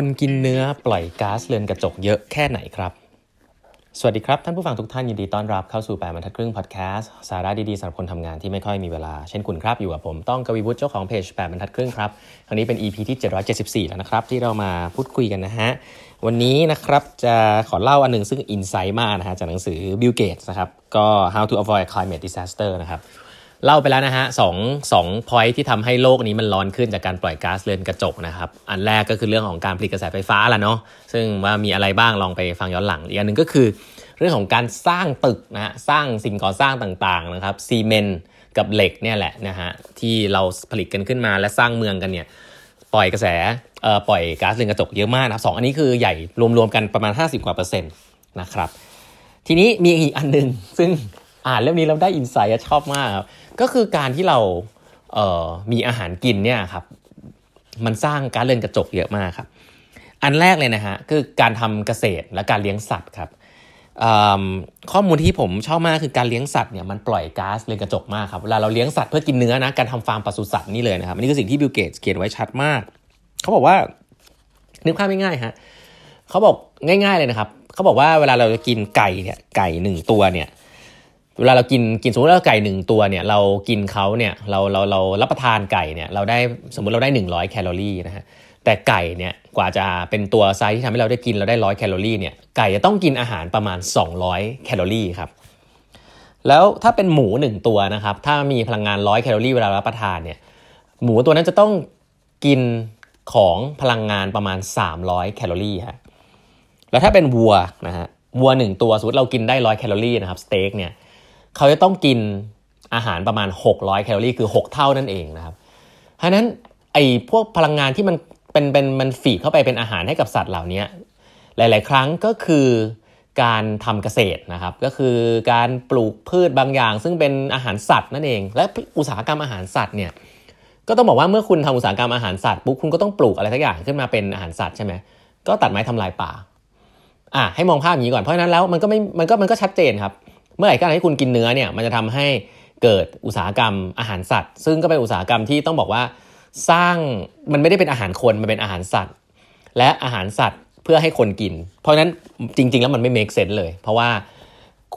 คนกินเนื้อปล่อยก๊าซเรือนกระจกเยอะแค่ไหนครับ สวัสดีครับ ท่านผู้ฟังทุกท่านยินดีต้อนรับเข้าสู่แปดบรรทัดครึ่งพอดแคสต์สาระดีๆสำหรับคนทำงานที่ไม่ค่อยมีเวลา เช่นคุณครับ อยู่กับผมต้องกวีวุฒิเจ้าของเพจแปดบรรทัดครึ่งครับ ครั้งนี้เป็น EP ที่ 774 แล้วนะครับ ที่เรามาพูดคุยกันนะฮะ วันนี้นะครับจะขอเล่าอันหนึ่งซึ่งอินไซต์มากนะฮะจากหนังสือ Bill Gates นะครับก็ How to Avoid Climate Disaster นะครับ เล่าไปแล้วนะฮะสองสองพอยที่ทำให้โลกนี้มันร้อนขึ้นจากการปล่อยก๊าซเรือนกระจกนะครับ อันแรกก็คือเรื่องของการผลิตกระแสไฟฟ้าแหละเนาะซึ่งว่ามีอะไรบ้างลองไปฟังย้อนหลัง อีกอันหนึ่งก็คือ เรื่องของการสร้างตึกนะฮะสร้างสิ่งก่อสร้างต่างๆนะครับซีเมนต์กับเหล็กเนี่ยแหละนะฮะที่เราผลิตกันขึ้นมาและสร้างเมืองกันเนี่ยปล่อยกระแสเอ่อปล่อยก๊าซเรือนกระจกเยอะมากนะสองอันนี้คือใหญ่รวมๆกันประมาณ 50กว่าเปอร์เซ็นต์นะครับทีนี้มีอีกอันหนึ่งซึ่ง อ่านเรื่องนี้เราได้อินไซต์ชอบมากครับก็คือการที่เราเมีอาหารกินเนี่ยครับมันสร้างก๊าซเรือนกระจกเยอะมากครับ อันแรกเลยนะฮะคือการทำเกษตรและการเลี้ยงสัตว์ครับข้อมูลที่ผมชอบมากคือการเลี้ยงสัตว์เนี่ยมันปล่อยก๊าซเรือนกระจกมากครับเวลาเราเลี้ยงสัตว์เพื่อกินเนื้อนะการทำฟาร์มปศุสัตว์นี่เลยนะครับอันนี้คือสิ่งที่บิลเกตส์เขียนไว้ชัดมาก เขาบอกว่านึกภาพง่ายๆฮะเขาบอกง่าย ๆเลยนะครับเขาบอกว่าเวลาเราจะกินไก่เนี่ยไก่หนึ่งตัวเนี่ย เวลาเรากินกินสมมติเราไก่หนึ่งตัวเนี่ยเรากินเขาเนี่ยเราเราเรารับประทานไก่เนี่ยเราได้สมมติเราได้ 100 แคลอรี่นะฮะแต่ไก่เนี่ยกว่าจะเป็นตัวไซส์ที่ทำให้เราได้กินเราได้ร้อยแคลอรี่เนี่ยไก่จะต้องกินอาหารประมาณ 200 แคลอรี่ครับแล้วถ้าเป็นหมู 1 ตัวนะครับถ้ามีพลังงานร้อยแคลอรี่เวลารับประทานเนี่ยหมูตัวนั้นจะต้องกินของพลังงานประมาณ 300 แคลอรี่ฮะแล้วถ้าเป็นวัวนะฮะวัว1ตัวสมมติเรากินได้ร้อยแคลอรี่นะครับสเต็กเนี่ย เขาจะต้องกินอาหารประมาณ 600 แคลอรี่คือ 6 เท่านั่นเองนะครับเพราะนั้นไอ้พวกพลังงานที่มันเป็นเป็นมันฝีเข้าไปเป็นอาหารให้กับสัตว์เหล่านี้หลาย ๆ ครั้งก็คือการทำเกษตรนะครับ ก็คือการปลูกพืชบางอย่าง ซึ่งเป็นอาหารสัตว์นั่นเอง และอุตสาหกรรมอาหารสัตว์เนี่ยก็ต้องบอกว่าเมื่อคุณทำอุตสาหกรรมอาหารสัตว์ปุ๊บคุณก็ต้องปลูกอะไรสักอย่างขึ้นมาเป็นอาหารสัตว์ใช่ไหมก็ตัดไม้ทำลายป่าอะให้มองภาพอย่างนี้ก่อนเพราะฉะนั้นแล้วมันก็ไม่มันก็มันก็ชัดเจนครับ เมื่อไหร่ก็ตามที่คุณกินเนื้อเนี่ยมันจะทำให้เกิดอุตสาหกรรมอาหารสัตว์ ซึ่งก็เป็นอุตสาหกรรมที่ต้องบอกว่าสร้างมันไม่ได้เป็นอาหารคนมันเป็นอาหารสัตว์ และอาหารสัตว์เพื่อให้คนกิน เพราะฉะนั้นจริง ๆ แล้วมันไม่ make sense เลย เพราะว่า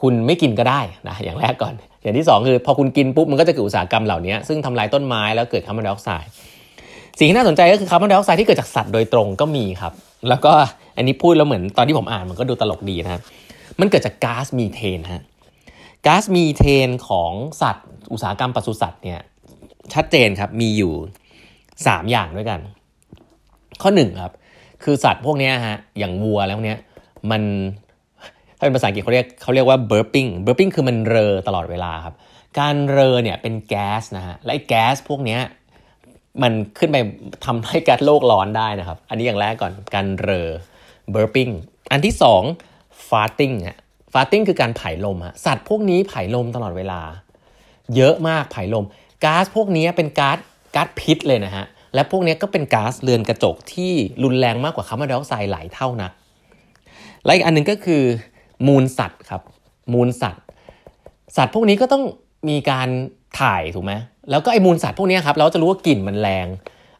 คุณไม่กินก็ได้นะอย่างแรกก่อน อย่างที่ 2 คือพอคุณกินปุ๊บมันก็จะเกิดอุตสาหกรรมเหล่านี้ซึ่งทำลายต้นไม้แล้วเกิดคาร์บอนไดออกไซด์สิ่งที่น่าสนใจก็คือคาร์บอนไดออกไซด์ที่เกิดจากสัตว์โดยตรงก็มีครับ แล้วก็อันนี้พูดแล้วเหมือนตอนที่ผมอ่านมันก็ดูตลกดีนะครับมันเกิดจากก๊าซมีเทนฮะ ก๊าซมีเทนของสัตว์ อุตสาหกรรมปศุสัตว์เนี่ยชัดเจนครับมีอยู่ 3 อย่างด้วยกัน ข้อ1ครับคือสัตว์พวกนี้ฮะอย่างวัวแล้วเนี้ยมันถ้าเป็นภาษาอังกฤษเขาเรียกเขาเรียกว่า burping burping คือมันเรอตลอดเวลาครับ การเรอเนี่ยเป็นแก๊สนะฮะและไอ้แก๊สพวกนี้มันขึ้นไปทำให้แก๊าซโลกร้อนได้นะครับ อันนี้อย่างแรกก่อนการเรอ burping อันที่ 2 farting ฮะ ฟาสติ้งคือการผายลมฮะสัตว์พวกนี้ผายลมตลอดเวลา เยอะมากผายลมก๊าซพวกนี้เป็นก๊าซก๊าซพิษเลยนะฮะและพวกนี้ก็เป็นก๊าซเรือนกระจกที่รุนแรงมากกว่าคาร์บอนไดออกไซด์หลายเท่านักและอีกอันนึงก็คือมูลสัตว์ครับมูลสัตว์ สัตว์พวกนี้ก็ต้องมีการถ่ายถูกไหมแล้วก็ไอ้มูลสัตว์พวกนี้ครับเราจะรู้ว่ากลิ่นมันแรง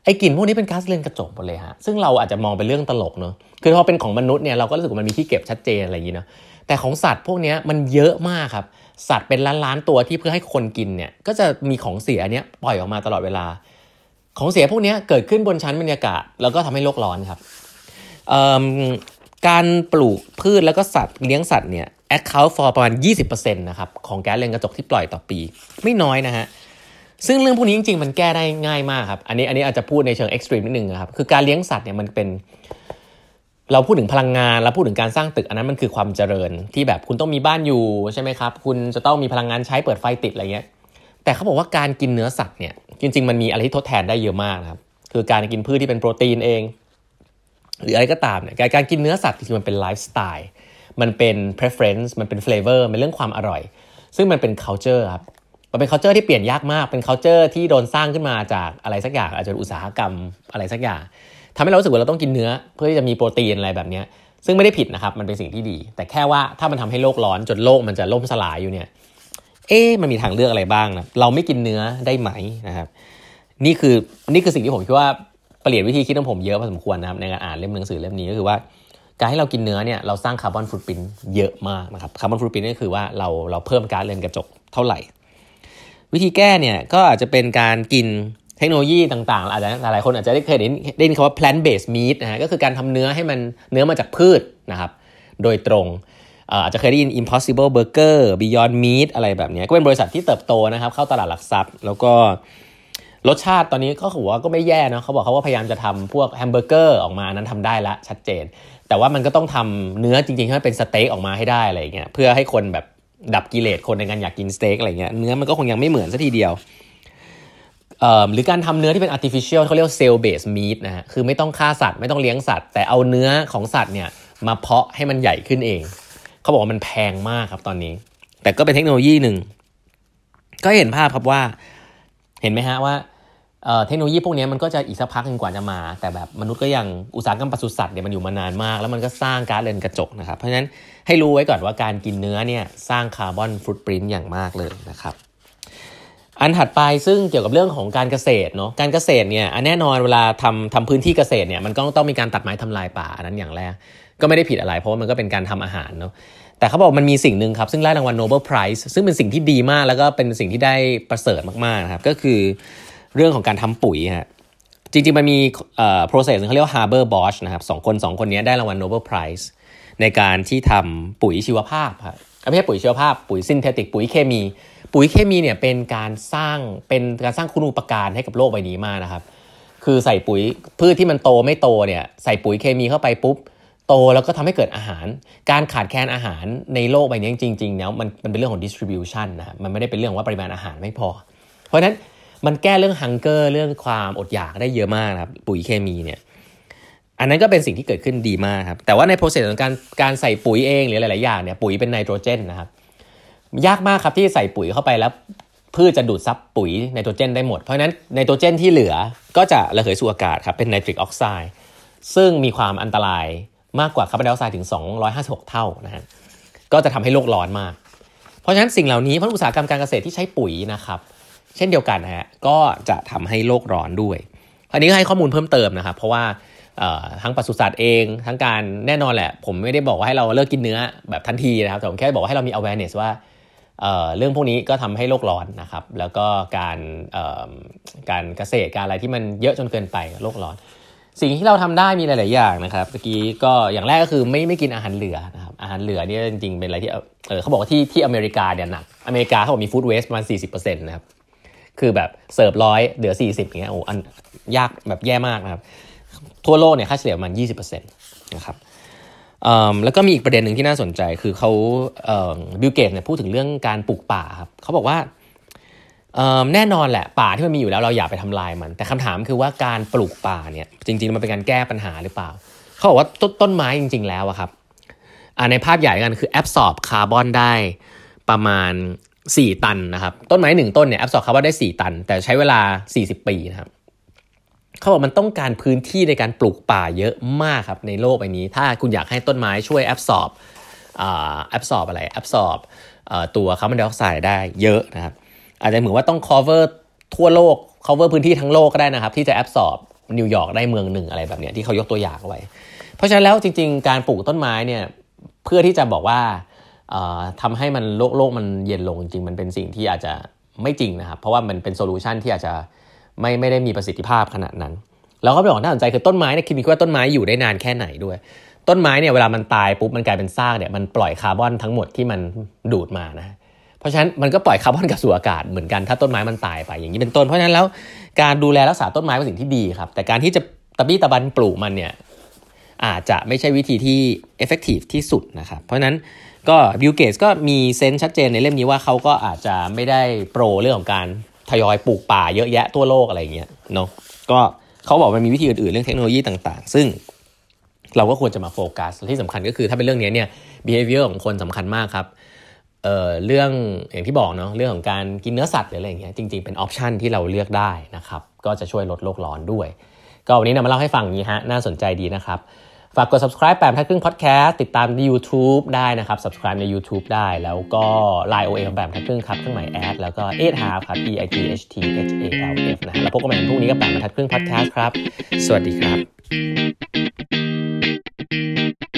ไอ้กลิ่นพวกนี้เป็นก๊าซเรือนกระจกหมดเลยฮะซึ่งเราอาจจะมองเป็นเรื่องตลกเนอะคือพอเป็นของมนุษย์เนี่ยเราก็รู้สึกว่ามันมีที่เก็บชัดเจนอะไรอย่างนี้เนาะแต่ของสัตว์พวกนี้มันเยอะมากครับสัตว์เป็นล้านล้านตัวที่เพื่อให้คนกินเนี่ยก็จะมีของเสียเนี้ยปล่อยออกมาตลอดเวลา ของเสียพวกนี้เกิดขึ้นบนชั้นบรรยากาศ แล้วก็ทำให้โลกร้อนครับการปลูกพืชแล้วก็สัตว์เลี้ยงสัตว์เนี่ย account for ประมาณ 20%นะครับของแก๊สเรือนกระจกที่ปล่อยต่อปี ไม่น้อยนะฮะ ซึ่งเรื่องพวกนี้จริงๆ มันแก้ได้ง่ายมากครับ อันนี้อันนี้อาจจะพูดในเชิงเอ็กซ์ตรีมนิดนึงนะครับ คือการเลี้ยงสัตว์เนี่ยมันเป็น เราพูดถึงพลังงานเราพูดถึงการสร้างตึกอันนั้นมันคือความเจริญที่แบบคุณต้องมีบ้านอยู่ใช่ไหมครับ คุณจะต้องมีพลังงานใช้เปิดไฟติดอะไรเงี้ย แต่เขาบอกว่าการกินเนื้อสัตว์เนี่ยจริง ๆ มันมีอะไรที่ทดแทนได้เยอะมากนะครับ คือการกินพืชที่เป็นโปรตีนเอง หรืออะไรก็ตามเนี่ยการกินเนื้อสัตว์จริงๆมันเป็นไลฟ์สไตล์ มันเป็น preference มันเป็น flavor มันเรื่องความอร่อย ซึ่งมันเป็น culture ครับ มันเป็น culture ที่เปลี่ยนยากมาก เป็น culture ที่โดนสร้างขึ้นมาจากอะไรสักอย่าง อาจจะอุตสาหกรรมอะไรสักอย่างทำให้เรารู้สึกว่าเราต้องกินเนื้อเพื่อที่จะมีโปรตีนอะไรแบบนี้ซึ่งไม่ได้ผิดนะครับ มันเป็นสิ่งที่ดี แต่แค่ว่าถ้ามันทำให้โลกร้อนจนโลกมันจะล่มสลายอยู่เนี่ย เอ๊มันมีทางเลือกอะไรบ้างนะ เราไม่กินเนื้อได้ไหมนะครับ นี่คือนี่คือสิ่งที่ผมคิดว่าเปลี่ยนวิธีคิดของผมเยอะพอสมควรนะครับในการอ่านเล่มหนังสือเล่มนี้ก็คือว่า การให้เรากินเนื้อเนี่ยเราสร้างคาร์บอนฟุตปรินเยอะมากนะครับ คาร์บอนฟุตปรินก็คือว่าเราเราเพิ่มก๊าซเรือนกระจกเท่าไหร่ วิธีแก้เนี่ยก็อาจจะเป็นการกินเทคโนโลยีต่างๆ อาจจะหลายคนอาจจะได้เคยได้ยินคำว่า plant based meat นะฮะก็คือการทำเนื้อให้มันเนื้อมาจากพืชนะครับโดยตรงอาจจะเคยได้ยิน impossible burger beyond meat อะไรแบบนี้ก็เป็นบริษัทที่เติบโตนะครับเข้าตลาดหลักทรัพย์ แล้วก็รสชาติตอนนี้ก็ถือว่าก็ไม่แย่นะเขาบอกเขาว่าพยายามจะทำพวกแฮมเบอร์เกอร์ออกมานั้นทำได้ละชัดเจน แต่ว่ามันก็ต้องทำเนื้อจริงๆให้มันเป็นสเต็กออกมาให้ได้อะไรเงี้ยเพื่อให้คนแบบ ดับกิเลสคนในการอยากกินสเต็กอะไรเงี้ยเนื้อมันก็คงยังไม่เหมือนซะทีเดียวหรือการทำเนื้อที่เป็น artificial เขาเรียกว่า cell based meat นะฮะคือไม่ต้องฆ่าสัตว์ไม่ต้องเลี้ยงสัตว์ แต่เอาเนื้อของสัตว์เนี่ยมาเพาะให้มันใหญ่ขึ้นเอง เขาบอกว่ามันแพงมากครับตอนนี้ แต่ก็เป็นเทคโนโลยีหนึ่ง ก็เห็นภาพครับว่า เห็นไหมฮะว่า เทคโนโลยีพวกนี้มันก็จะอีกสักพักหนึ่งกว่าจะมา แต่แบบมนุษย์ก็ยังอุตสาหกรรมปศุสัตว์เนี่ยมันอยู่มานานมาก แล้วมันก็สร้างก๊าซเรือนกระจกนะครับ เพราะฉะนั้นให้รู้ไว้ก่อนว่าการกินเนื้อเนี่ยสร้างคาร์บอนฟุตปรินต์อย่างมากเลยนะครับอันถัดไปซึ่งเกี่ยวกับเรื่องของการเกษตรเนาะการเกษตรเนี่ยแน่นอนเวลาทำทำพื้นที่เกษตรเนี่ยมันก็ต้องมีการตัดไม้ทำลายป่าอันนั้นอย่างแรกก็ไม่ได้ผิดอะไร เพราะว่ามันก็เป็นการทำอาหารเนาะแต่เขาบอกมันมีสิ่งหนึ่งครับ ซึ่งได้รางวัล Nobel Prize ซึ่งเป็นสิ่งที่ดีมากแล้วก็เป็นสิ่งที่ได้ประเสริฐมากๆนะครับก็คือ เรื่องของการทำปุ๋ยฮะจริงๆ มันมีเอ่อ process เขาเรียกว่า Haber Bosch นะครับสองคนสองคนนี้ได้รางวัล Nobel Prize ในการที่ทำปุ๋ยชีวภาพครับไม่ใช่ปุ๋ยชีวภาพ ปุ๋ย synthetic ปุ๋ยเคมี ปุ๋ยเคมีเนี่ยเป็นการสร้างเป็นการสร้างคุณูปการให้กับโลกใบนี้มากนะครับ คือใส่ปุ๋ยพืชที่มันโตไม่โตเนี่ยใส่ปุ๋ยเคมีเข้าไปปุ๊บโตแล้วก็ทำให้เกิดอาหาร การขาดแคลนอาหารในโลกใบนี้จริงๆเนี่ยมันมันเป็นเรื่องของ distribution นะครับมันไม่ได้เป็นเรื่องว่าปริมาณอาหารไม่พอ เพราะฉะนั้น มันแก้เรื่องฮังเกอร์เรื่องความอดอยากได้เยอะมากครับปุ๋ยเคมีเนี่ยอันนั้นก็เป็นสิ่งที่เกิดขึ้นดีมากครับแต่ว่าในโปรเซสของการการใส่ปุ๋ยเองหรือหลายๆอย่างเนี่ยปุ๋ยเป็นไนโตรเจนนะครับยากมากครับที่ใส่ปุ๋ยเข้าไปแล้วพืชจะดูดซับปุ๋ยไนโตรเจนได้หมด เพราะฉะนั้นไนโตรเจนที่เหลือก็จะระเหยสู่อากาศครับเป็นไนตริกออกไซด์ซึ่งมีความอันตรายมากกว่าคาร์บอนไดออกไซด์ถึง 256 เท่านะฮะก็จะทำให้โลกร้อนมาก เพราะฉะนั้นสิ่งเหล่านี้เพราะอุตสาหกรรมการเกษตรที่ใช้ปุ๋ยนะครับ เช่นเดียวกันนะฮะก็จะทำให้โลกร้อนด้วย อันนี้ให้ข้อมูลเพิ่มเติมนะครับ เพราะว่าทั้งปศุสัตว์เอง ทั้งการแน่นอนแหละ ผมไม่ได้บอกว่าให้เราเลิกกินเนื้อแบบทันทีนะครับแต่ผมแค่บอกให้เรามี awareness ว่าเเรื่องพวกนี้ก็ทำให้โลกร้อนนะครับ แล้วก็การการเกษตรการอะไรที่มันเยอะจนเกินไปโลกร้อน สิ่งที่เราทำได้มีหลาย ๆ อย่างนะครับเมื่อกี้ก็อย่างแรกก็คือไม่ไม่กินอาหารเหลือนะครับอาหารเหลือนี่จริงๆเป็นอะไรที่เออเขาบอกว่าที่ที่อเมริกาเนี่ยหนักอเมริกาเขาบอกมีฟู้ดเวสต์ประมาณ40%นะครับ คือแบบเสิร์ฟร้อยเหลือ 40อย่างเงี้ยโอ้อันยากแบบแย่มากนะครับ ทั่วโลกเนี่ยค่าเฉลี่ยประมาณ 20%นะครับแล้วก็มีอีกประเด็นหนึ่งที่น่าสนใจคือเขา Bill Gates เนี่ยพูดถึงเรื่องการปลูกป่าครับเขาบอกว่าแน่นอนแหละป่าที่มันมีอยู่แล้วเราอย่าไปทำลายมัน แต่คำถามคือว่าการปลูกป่าเนี่ยจริงๆมันเป็นการแก้ปัญหาหรือเปล่า เขาบอกว่าต้นต้นไม้จริง ๆ แล้วอะครับในภาพใหญ่กันคือ absorb คาร์บอนได้ประมาณ 4 ตันนะครับ ต้นไม้หนึ่งต้นเนี่ย absorb คาร์บอนได้ 4 ตัน แต่ใช้เวลา 40 ปีนะครับเขาบอกมันต้องการพื้นที่ในการปลูกป่าเยอะมากครับในโลกใบนี้ ถ้าคุณอยากให้ต้นไม้ช่วยแอบสอบแอบสอบอะไรแอบสอบตัวคาร์บอนไดออกไซด์ได้เยอะนะครับ อาจจะเหมือนว่าต้อง cover ทั่วโลก cover พื้นที่ทั้งโลกก็ได้นะครับ ที่จะแอบสอบนิวยอร์กได้เมืองหนึ่งอะไรแบบนี้ที่เขายกตัวอย่างไว้ เพราะฉะนั้นแล้วจริง ๆ การปลูกต้นไม้เนี่ยเพื่อที่จะบอกว่า ทำให้มันโลกโลกมันเย็นลงจริงมันเป็นสิ่งที่อาจจะไม่จริงนะครับ เพราะว่ามันเป็น solution ที่อาจจะไม่ไม่ได้มีประสิทธิภาพขนาดนั้น แล้วก็เป็นของน่าสนใจคือต้นไม้เนี่ยคิดว่าต้นไม้อยู่ได้นานแค่ไหนด้วย ต้นไม้เนี่ยเวลามันตายปุ๊บมันกลายเป็นซากเนี่ยมันปล่อยคาร์บอนทั้งหมดที่มันดูดมานะเพราะฉะนั้นมันก็ปล่อยคาร์บอนกลับสู่อากาศเหมือนกันถ้าต้นไม้มันตายไปอย่างนี้เป็นต้นเพราะฉะนั้นแล้วการดูแลรักษาต้นไม้เป็นสิ่งที่ดีครับ แต่การที่จะตะบี้ตะบันปลูกมันเนี่ย อาจจะไม่ใช่วิธีที่ effective ที่สุดนะครับเพราะนั้นก็ Bill Gates ก็มี stance ชัดเจนในเล่มนี้ว่าเขาก็อาจจะไม่ได้ pro เรื่องของการทยอยปลูกป่าเยอะแยะทั่วโลกอะไรเงี้ยเนาะก็เขาบอกมันมีวิธีอื่นๆ เรื่องเทคโนโลยีต่างๆ ซึ่งเราก็ควรจะมาโฟกัสที่สำคัญก็คือถ้าเป็นเรื่องนี้เนี่ย behavior ของคนสำคัญมากครับเอ่อเรื่องอย่างที่บอกเนาะเรื่องของการกินเนื้อสัตว์หรืออะไรเงี้ยจริงๆเป็น option ที่เราเลือกได้นะครับก็จะช่วยลดโลกร้อนด้วย ก็วันนี้นำมาเล่าให้ฟังนี้ฮะน่าสนใจดีนะครับ ฝากกด subscribe แปมทักครึ่ง podcast ติดตามใน YouTube ได้นะครับ subscribe ใน YouTube ได้ แล้วก็ Line OA ของแปมทักครึ่งครับเครื่องหมายแอดแล้วก็เอ t h a l ครับ e i t h t h a l f นะแล้วพบกันใหม่พรุ่งนี้กับแปมทักครึ่ง podcast ครับ สวัสดีครับ